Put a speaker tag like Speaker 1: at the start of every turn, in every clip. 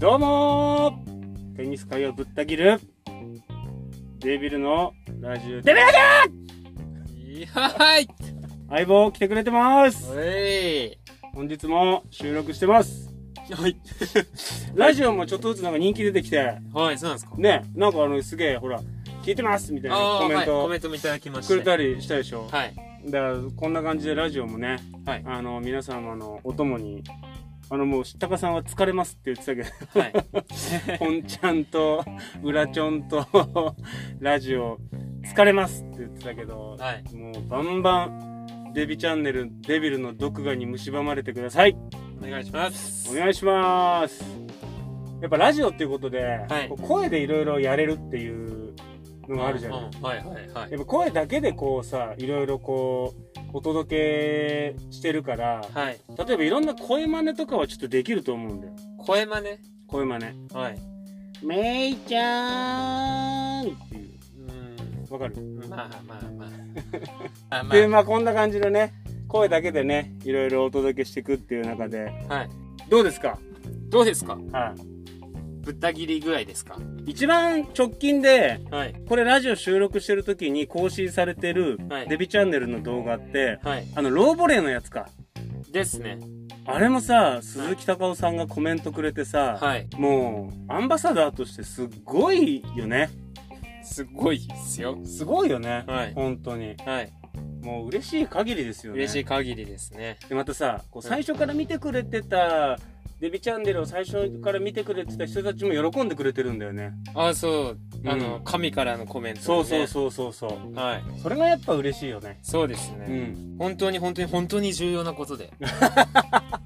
Speaker 1: どうもー。テニス界をぶった切る。デビルのラジオ。デビルだ
Speaker 2: いやー。い
Speaker 1: 相棒来てくれてます。
Speaker 2: おい。
Speaker 1: 本日も収録してます。
Speaker 2: はい。
Speaker 1: ラジオもちょっとずつなんか人気出てきて。
Speaker 2: はい、そうなんですか。
Speaker 1: ねなんかあのすげえほら聞いてますみたいなコメント。
Speaker 2: コメントもいただきました。
Speaker 1: くれたりしたでしょ。
Speaker 2: はい。
Speaker 1: だからこんな感じでラジオもね
Speaker 2: はい。
Speaker 1: あの皆様のお供にあのもう高さんは疲れますって言ってたけど
Speaker 2: はい。
Speaker 1: 本ちゃんと裏ちょんとラジオ疲れますって言ってたけど、
Speaker 2: はい。
Speaker 1: もうバンバンデビチャンネルデビルの毒牙に蝕まれてください
Speaker 2: お願いします。
Speaker 1: お願いしますやっぱラジオっていうことで、
Speaker 2: はい
Speaker 1: 声でいろいろやれるっていうのがあるじゃない、
Speaker 2: はい、はい、はい。
Speaker 1: やっぱ声だけでこうさいろいろこうお届けしてるから
Speaker 2: はい。
Speaker 1: 例えばいろんな声真似とかはちょっとできると思うんだよ。
Speaker 2: 声真似？
Speaker 1: 声真似。
Speaker 2: はい。
Speaker 1: めいちゃーんっていう。
Speaker 2: う
Speaker 1: わかる？
Speaker 2: ん。まあまあまあ。あま
Speaker 1: でまあこんな感じのね声だけでねいろいろお届けしていくっていう中で。
Speaker 2: あ、はい。
Speaker 1: どうですか、
Speaker 2: どうですか？
Speaker 1: は
Speaker 2: ぶった切り具合ですか？
Speaker 1: い、一番直近で
Speaker 2: はい。
Speaker 1: これラジオ収録してる時に更新されてる
Speaker 2: はい
Speaker 1: デビチャンネルの動画って
Speaker 2: はい。
Speaker 1: あのローボレーのやつか
Speaker 2: ですね。
Speaker 1: あれもさ鈴木隆夫さんがコメントくれてさ、
Speaker 2: はい。
Speaker 1: もうアンバサダーとしてすっごいよね
Speaker 2: すごいですよ。
Speaker 1: すごいよね、
Speaker 2: はい
Speaker 1: 本当に
Speaker 2: はい。
Speaker 1: もう嬉しい限りですよね
Speaker 2: 嬉しい限りですね。
Speaker 1: でまたさこう
Speaker 2: うん
Speaker 1: 最初から見てくれてた、デビチャンネルを最初から見てくれてた人たちも喜んでくれてるんだよね。
Speaker 2: あ、そう。あ
Speaker 1: う
Speaker 2: の、神からのコメント、ね。
Speaker 1: そうそうそうそうそう。
Speaker 2: はい。
Speaker 1: それがやっぱ嬉しいよね。
Speaker 2: そうですね。
Speaker 1: うん。
Speaker 2: 本当に本当に本当に重要なことで。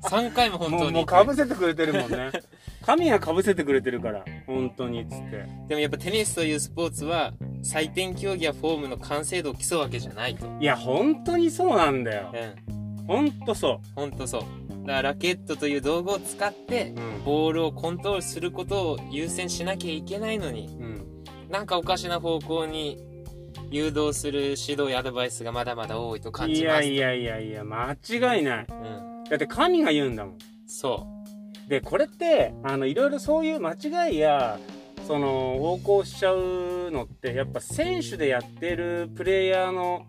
Speaker 2: 3回も本当に。
Speaker 1: もうもうかぶせてくれてるもんね。神がかぶせてくれてるから。本当にっつって。
Speaker 2: でもやっぱテニスというスポーツは採点競技やフォームの完成度を競うわけじゃないと。
Speaker 1: いや本当にそうなんだよ。
Speaker 2: うん。
Speaker 1: 本当そ
Speaker 2: 本当そうだからラケットという道具を使って
Speaker 1: ううん。
Speaker 2: ボールをコントロールすることを優先しなきゃいけないのに
Speaker 1: うん。
Speaker 2: なんかおかしな方向に誘導する指導やアドバイスがまだまだ多いと感
Speaker 1: い
Speaker 2: じます。
Speaker 1: やいやいやいや間違いない。
Speaker 2: うん。
Speaker 1: だって神が言うんだもん。
Speaker 2: そ
Speaker 1: でこれってあのいろいろそういう間違いやその横行しちゃうのってやっぱ選手でやってるプレイヤーの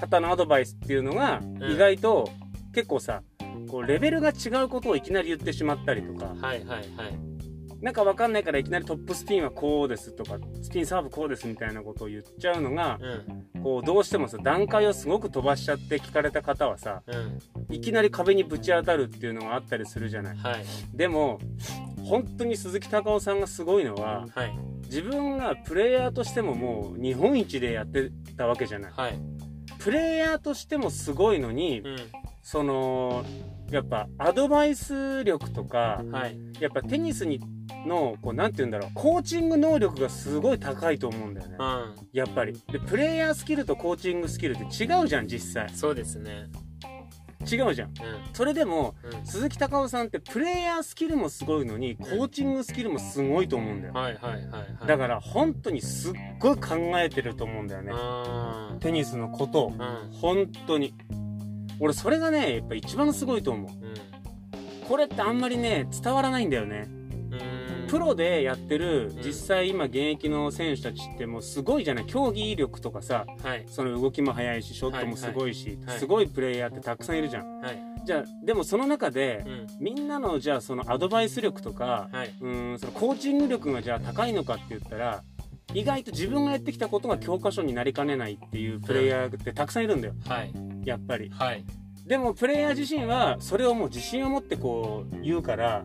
Speaker 1: 方のアドバイスっていうのが
Speaker 2: ん。
Speaker 1: 意外と結構さこうレベルが違うことをいきなり言ってしまったりとか。
Speaker 2: うはいはいはい。
Speaker 1: なんかわかんないからいきなりトップスピンはこうですとかスピンサーブこうですみたいなことを言っちゃうのが
Speaker 2: うん。
Speaker 1: こうどうしてもさ段階をすごく飛ばしちゃって聞かれた方はさ
Speaker 2: うん。
Speaker 1: いきなり壁にぶち当たるっていうのがあったりするじゃない。
Speaker 2: はい。
Speaker 1: でも本当に鈴木隆夫さんがすごいのは
Speaker 2: はい。
Speaker 1: 自分がプレイヤーとしてももう日本一でやってたわけじゃない。
Speaker 2: はい。
Speaker 1: プレイヤーとしてもすごいのに
Speaker 2: う
Speaker 1: そのやっぱアドバイス力とか
Speaker 2: んはい。
Speaker 1: やっぱテニスにのこうなんて言うんだろうコーチング能力がすごい高いと思うんだよね。
Speaker 2: うん。
Speaker 1: やっぱり。でプレイヤースキルとコーチングスキルって違うじゃん実際。
Speaker 2: そうですね。
Speaker 1: 違うじゃん。
Speaker 2: う
Speaker 1: それでも
Speaker 2: んうん。
Speaker 1: 鈴木隆夫さんってプレイヤースキルもすごいのにコーチングスキルもすごいと思うんだよ。
Speaker 2: はいはいはいはい。
Speaker 1: だから本当にすっごい考えてると思うんだよね。
Speaker 2: うん
Speaker 1: テニスのことを。
Speaker 2: うん。
Speaker 1: 本当に俺それがねやっぱ一番すごいと思う。これってあんまりね伝わらないんだよね。
Speaker 2: うん。
Speaker 1: プロでやってる
Speaker 2: うん。
Speaker 1: 実際今現役の選手たちってもうすごいじゃない。競技力とかさ
Speaker 2: はい。
Speaker 1: その動きも速いしショットもすごいし、
Speaker 2: はい。はい
Speaker 1: すごいプレイヤーってたくさんいるじゃん。
Speaker 2: はい。
Speaker 1: じゃあでもその中で
Speaker 2: うん。
Speaker 1: みんなのじゃあそのアドバイス力とか
Speaker 2: はい。う
Speaker 1: ーんそのコーチング力がじゃあ高いのかって言ったら意外と自分がやってきたことが教科書になりかねないっていうプレイヤーってたくさんいるんだよ。
Speaker 2: はい
Speaker 1: やっぱり。
Speaker 2: はい。
Speaker 1: でもプレイヤー自身はそれをもう自信を持ってこう言うから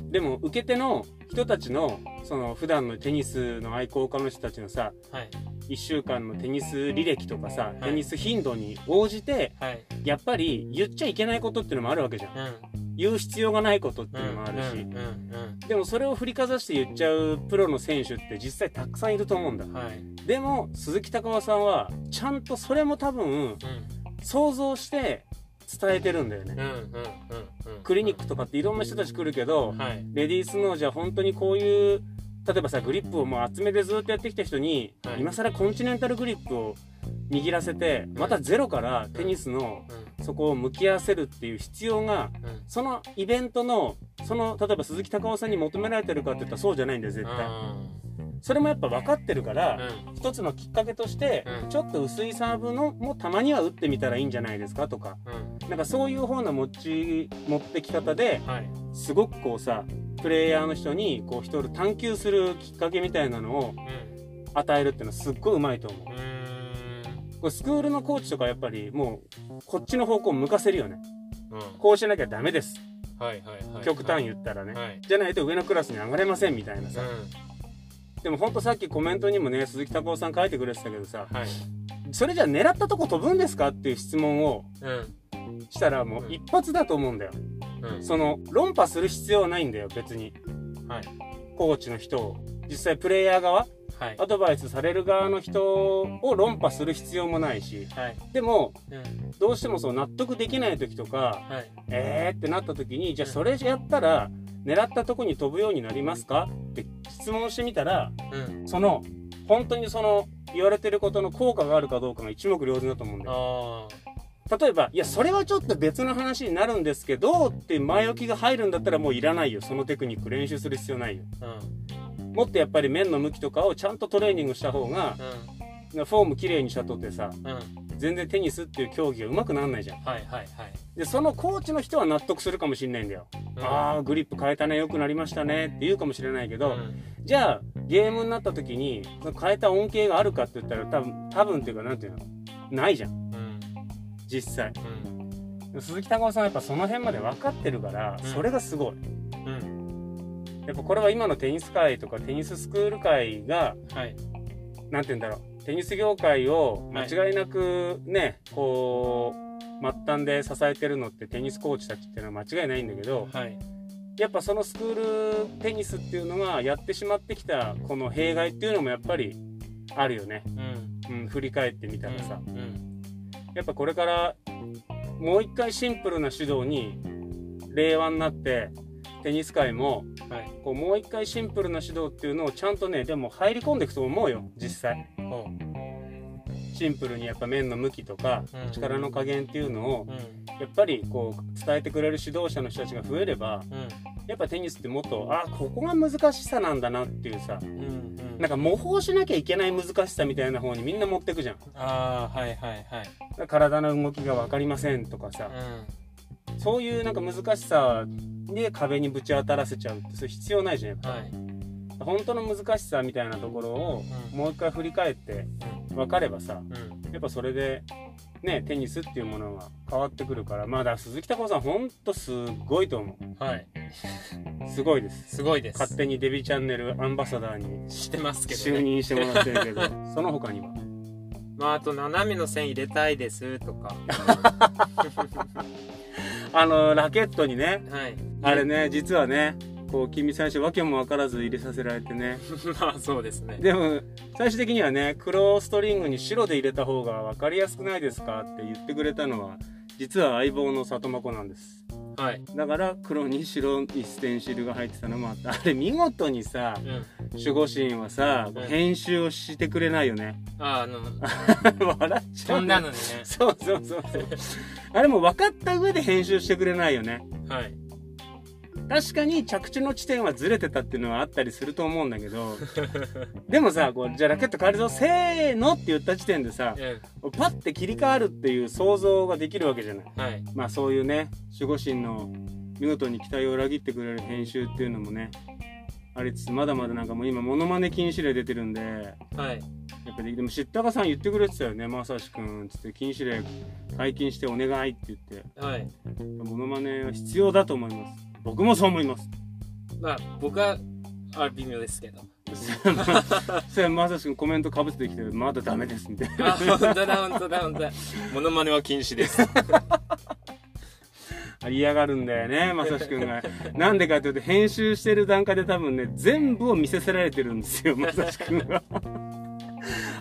Speaker 2: うん。
Speaker 1: でも受け手の人たちのその普段のテニスの愛好家の人たちのさ
Speaker 2: はい。
Speaker 1: 1週間のテニス履歴とかさ
Speaker 2: い。
Speaker 1: テニス頻度に応じて
Speaker 2: はい。
Speaker 1: やっぱり言っちゃいけないことっていうのもあるわけじゃん。
Speaker 2: うん。
Speaker 1: 言う必要がないことっていうのもあるし、でもそれを振りかざして言っちゃうプロの選手って実際たくさんいると思うんだ。
Speaker 2: うんはい。
Speaker 1: でも鈴木隆夫さんはちゃんとそれも多分
Speaker 2: うん
Speaker 1: 想像して伝えてるんだよね。クリニックとかっていろんな人たち来るけど
Speaker 2: はい。
Speaker 1: レディースのじゃあ本当にこういう例えばさグリップをもう厚めでずっとやってきた人に、
Speaker 2: はい。
Speaker 1: 今更コンチネンタルグリップを握らせてまたゼロからテニスのそこを向き合わせるっていう必要が
Speaker 2: うん。
Speaker 1: そのイベントのその例えば鈴木孝夫さんに求められてるかって言ったらそうじゃないんだよ絶対それもやっぱ分かってるから、
Speaker 2: うん。
Speaker 1: 一つのきっかけとして、
Speaker 2: うん。
Speaker 1: ちょっと薄いサーブのもたまには打ってみたらいいんじゃないですかとか。
Speaker 2: うん。
Speaker 1: なんかそういう方の持ち持ってき方で
Speaker 2: はい。
Speaker 1: すごくこうさプレイヤーの人にこう一人探求するきっかけみたいなのを
Speaker 2: うん。
Speaker 1: 与えるっていうのはすっごいうまいと思う。これスクールのコーチとかやっぱりもうこっちの方向を向かせるよね。
Speaker 2: うん。
Speaker 1: こうしなきゃダメです。
Speaker 2: はいはいはい
Speaker 1: 極端に言ったらね、
Speaker 2: はい。
Speaker 1: じゃないと上のクラスに上がれませんみたいなさ、
Speaker 2: う
Speaker 1: でもほんとさっきコメントにもね鈴木孝夫さん書いてくれてたけどさ
Speaker 2: んはい。
Speaker 1: それじゃあ狙ったとこ飛ぶんですかっていう質問を
Speaker 2: うん。
Speaker 1: したらもう一発だと思うんだよ。
Speaker 2: うん。
Speaker 1: その論破する必要はないんだよ別に。
Speaker 2: はい。
Speaker 1: コーチの人を。実際プレイヤー側
Speaker 2: はい。
Speaker 1: アドバイスされる側の人を論破する必要もないし。
Speaker 2: はい。
Speaker 1: でも
Speaker 2: うん。
Speaker 1: どうしてもそう納得できない時とか
Speaker 2: はい。
Speaker 1: えーってなった時にじゃあそれやったら狙ったとこに飛ぶようになりますか？って質問してみたら
Speaker 2: うん。
Speaker 1: その本当にその言われてることの効果があるかどうかが一目瞭然だと思うんだよ。
Speaker 2: あ
Speaker 1: 例えばいやそれはちょっと別の話になるんですけどって前置きが入るんだったらもういらないよ。そのテクニック練習する必要ないよ。
Speaker 2: あうん。
Speaker 1: もっとやっぱり面の向きとかをちゃんとトレーニングした方が
Speaker 2: う
Speaker 1: フォーム綺麗にしたとってさ全然テニスっていう競技が上手くならないじゃん。
Speaker 2: はいはいはい。
Speaker 1: でそのコーチの人は納得するかもしれないんだよ、
Speaker 2: うん。
Speaker 1: ああグリップ変えたね良くなりましたねって言うかもしれないけど、
Speaker 2: うん。
Speaker 1: じゃあゲームになった時にその変えた恩恵があるかって言ったら多分多分っていうかなんていうのないじゃん。
Speaker 2: うん。
Speaker 1: 実際。
Speaker 2: うん。
Speaker 1: 鈴木孝夫さんはやっぱその辺まで分かってるから、
Speaker 2: うん。
Speaker 1: それがすごい。
Speaker 2: うん。
Speaker 1: やっぱこれは今のテニス界とかテニススクール界が
Speaker 2: はい。
Speaker 1: なんて言うんだろうテニス業界を
Speaker 2: はい。
Speaker 1: 間違いなくね、こう末端で支えてるのってテニスコーチたちっていうのは間違いないんだけど
Speaker 2: はい。
Speaker 1: やっぱそのスクールテニスっていうのがやってしまってきたこの弊害っていうのもやっぱりあるよね、
Speaker 2: うん。
Speaker 1: うん、振り返ってみたらさ、
Speaker 2: うん
Speaker 1: やっぱこれからもう一回シンプルな指導に令和になってテニス界も
Speaker 2: はい。
Speaker 1: こうもう一回シンプルな指導っていうのをちゃんとねでも入り込んでいくと思うよ実際。
Speaker 2: ほ
Speaker 1: シンプルにやっぱ面の向きとか
Speaker 2: うん。
Speaker 1: 力の加減っていうのをやっぱりこう伝えてくれる指導者の人たちが増えれば
Speaker 2: うん。
Speaker 1: やっぱテニスってもっとあここが難しさなんだなっていうさ
Speaker 2: うんうん。
Speaker 1: なんか模倣しなきゃいけない難しさみたいな方にみんな持ってくじゃん。
Speaker 2: ああはいはいはい。
Speaker 1: 体の動きが分かりませんとかさ
Speaker 2: う
Speaker 1: そういうなんか難しさで壁にぶち当たらせちゃうってそれ必要ないじゃんやっぱ。
Speaker 2: んはい
Speaker 1: 本当の難しさみたいなところを
Speaker 2: うん
Speaker 1: もう一回振り返って分かればさ
Speaker 2: うん
Speaker 1: やっぱそれでねテニスっていうものが変わってくるからまあだ鈴木孝夫さんほんとすごいと思
Speaker 2: はい。
Speaker 1: うすごいです
Speaker 2: すごいです。
Speaker 1: 勝手にデビチャンネルアンバサダーに
Speaker 2: してますけど
Speaker 1: 就
Speaker 2: ね。
Speaker 1: 任してもらってるけど その他には？
Speaker 2: まあ、あと、斜めの線入れたいですとか。
Speaker 1: あのラケットにね
Speaker 2: はい。
Speaker 1: あれね実はねこう君最初訳も分からず入れさせられてね
Speaker 2: まあ、そうですね。
Speaker 1: でも最終的にはね黒ストリングに白で入れた方が分かりやすくないですかって言ってくれたのは実は相棒の里真子なんです
Speaker 2: はい。
Speaker 1: だから黒に白にステンシルが入ってたのもあったあれ見事にさ
Speaker 2: うん。
Speaker 1: 守護神はさ
Speaker 2: うん
Speaker 1: 編集をしてくれないよね
Speaker 2: あ、あの、
Speaker 1: 笑っちゃう
Speaker 2: 飛んだのにね。
Speaker 1: そうそうそうそうあれも分かった上で編集してくれないよね
Speaker 2: はい。
Speaker 1: 確かに着地の地点はずれてたっていうのはあったりすると思うんだけど でもさこうじゃあラケット変えるぞせーのって言った時点でさ
Speaker 2: う
Speaker 1: パッて切り替わるっていう想像ができるわけじゃない
Speaker 2: ん。はい。
Speaker 1: まあそういうね守護神の見事に期待を裏切ってくれる編集っていうのもねありつつまだまだなんかもう今モノマネ禁止令出てるんで
Speaker 2: はい。
Speaker 1: やっぱりでも知ったかさん言ってくれてたよねまさしくんつって禁止令解禁してお願いって言って
Speaker 2: はい。
Speaker 1: モノマネは必要だと思います僕もそう思います
Speaker 2: まあ、僕は、あ、微妙ですけど。
Speaker 1: それまさしくんコメントかぶせてきてまだダメですみたいな
Speaker 2: あ、本当だ、本当だ、本当だ。モノマネは禁止です。
Speaker 1: 嫌がるんだよねまさしくんがなんでかというと編集してる段階で多分ね全部を見せせられてるんですよ まさしくんが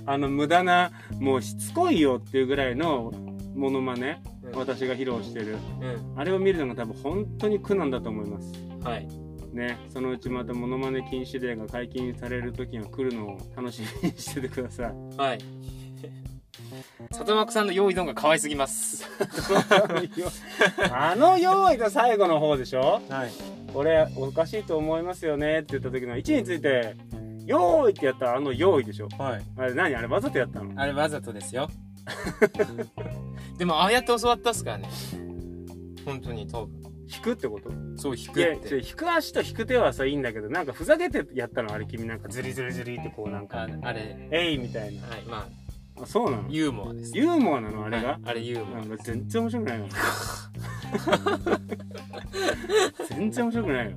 Speaker 1: あの無駄なもうしつこいよっていうぐらいのモノマネ
Speaker 2: うん
Speaker 1: 私が披露してる
Speaker 2: うん。
Speaker 1: あれを見るのが多分本当に苦難だと思います
Speaker 2: はい。
Speaker 1: ねそのうちまたモノマネ禁止令が解禁される時が来るのを楽しみにしててください
Speaker 2: はい。里幕さんの用意どんが可愛すぎます。
Speaker 1: あの用意と最後の方でしょ？
Speaker 2: はい。
Speaker 1: 俺おかしいと思いますよねって言った時の位置について用意ってやったあの用意でしょ？
Speaker 2: はい。
Speaker 1: あれ何？あれわざとやったの？
Speaker 2: あれわざとですよ。でも、ああやって教わったっすからね。本当に、多分。
Speaker 1: 引くってこと？
Speaker 2: そう、引くって。
Speaker 1: 引く足と引く手はさいいんだけどなんかふざけてやったのあれ君なんか。ズリズリズリってこうなんか
Speaker 2: ああれ、
Speaker 1: えいみたいな。
Speaker 2: はい、まあ、
Speaker 1: あそうなの？
Speaker 2: ユーモアです。
Speaker 1: ユーモアなのあれが、
Speaker 2: はいあれユーモ
Speaker 1: なんか全然面白くないよ 全然面白くないよ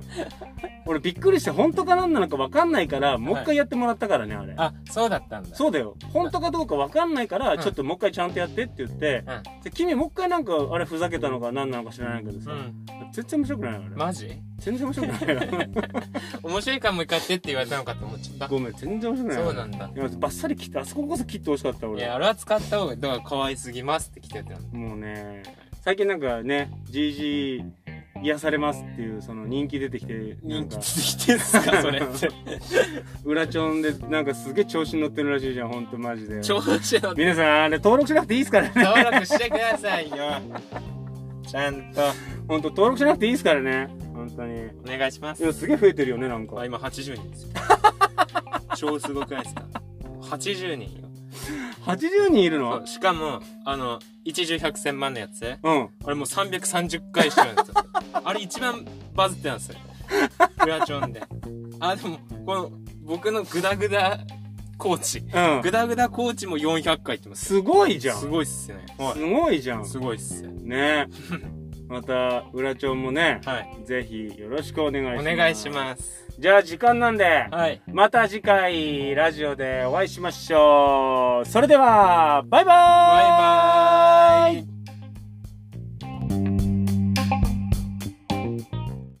Speaker 1: 俺びっくりして本当か何なのか分かんないからもう一回やってもらったからねあれ、
Speaker 2: ア。あ、そうだったんだ。
Speaker 1: そうだよ本当かどうか分かんないから、
Speaker 2: うん
Speaker 1: ちょっともう一回ちゃんとやってって言って、
Speaker 2: うん
Speaker 1: で君もう一回なんかあれふざけたのか何なのか知らないけどさ、
Speaker 2: うん。
Speaker 1: 全然面白くないよあれ、
Speaker 2: マジ？
Speaker 1: 全然面白くないよ
Speaker 2: 面白いからもう一回やってって言われたのかと思っちゃった。
Speaker 1: ごめん全然面白くない
Speaker 2: そうなんだ。
Speaker 1: いやバッサリ切ってあそここそ切ってほしかった俺
Speaker 2: いや、あれは使った方が、だから可愛すぎますって来てたの。
Speaker 1: もうね最近なんかね GG 癒されますっていうその人気出てきて
Speaker 2: 人気ついてんすか、それって。
Speaker 1: 裏チョンでなんかすげえ調子に乗ってるらしいじゃんほんとマジで
Speaker 2: 調子の
Speaker 1: 皆さんあれ登録しなくていいですからね
Speaker 2: 登録してくださいよ。ちゃんと、
Speaker 1: ほんと登録しなくていいですからね本当に
Speaker 2: お願いします
Speaker 1: い。やすげえ増えてるよねなんか
Speaker 2: あ、今80人ですよ。超すごくないですか ?80 人よ。
Speaker 1: 80人いる
Speaker 2: そ
Speaker 1: の
Speaker 2: うしかも、あの、一重百千万のやつ
Speaker 1: うん
Speaker 2: あれもう330回してるんですよ。あれ一番バズってたんですよ。フラチョンで。あ、でも、この、僕のグダグダコーチ。
Speaker 1: うん
Speaker 2: グダグダコーチも400回言ってます。
Speaker 1: すごいじゃん
Speaker 2: すごいっすね。は
Speaker 1: すごいじゃん
Speaker 2: い。すごいっすよ。
Speaker 1: ねまた裏チョンもね
Speaker 2: はい。
Speaker 1: ぜひよろしくお願いします
Speaker 2: お願いします。
Speaker 1: じゃあ時間なんで
Speaker 2: はい。
Speaker 1: また次回ラジオでお会いしましょうそれではバイバーイ
Speaker 2: バイバーイ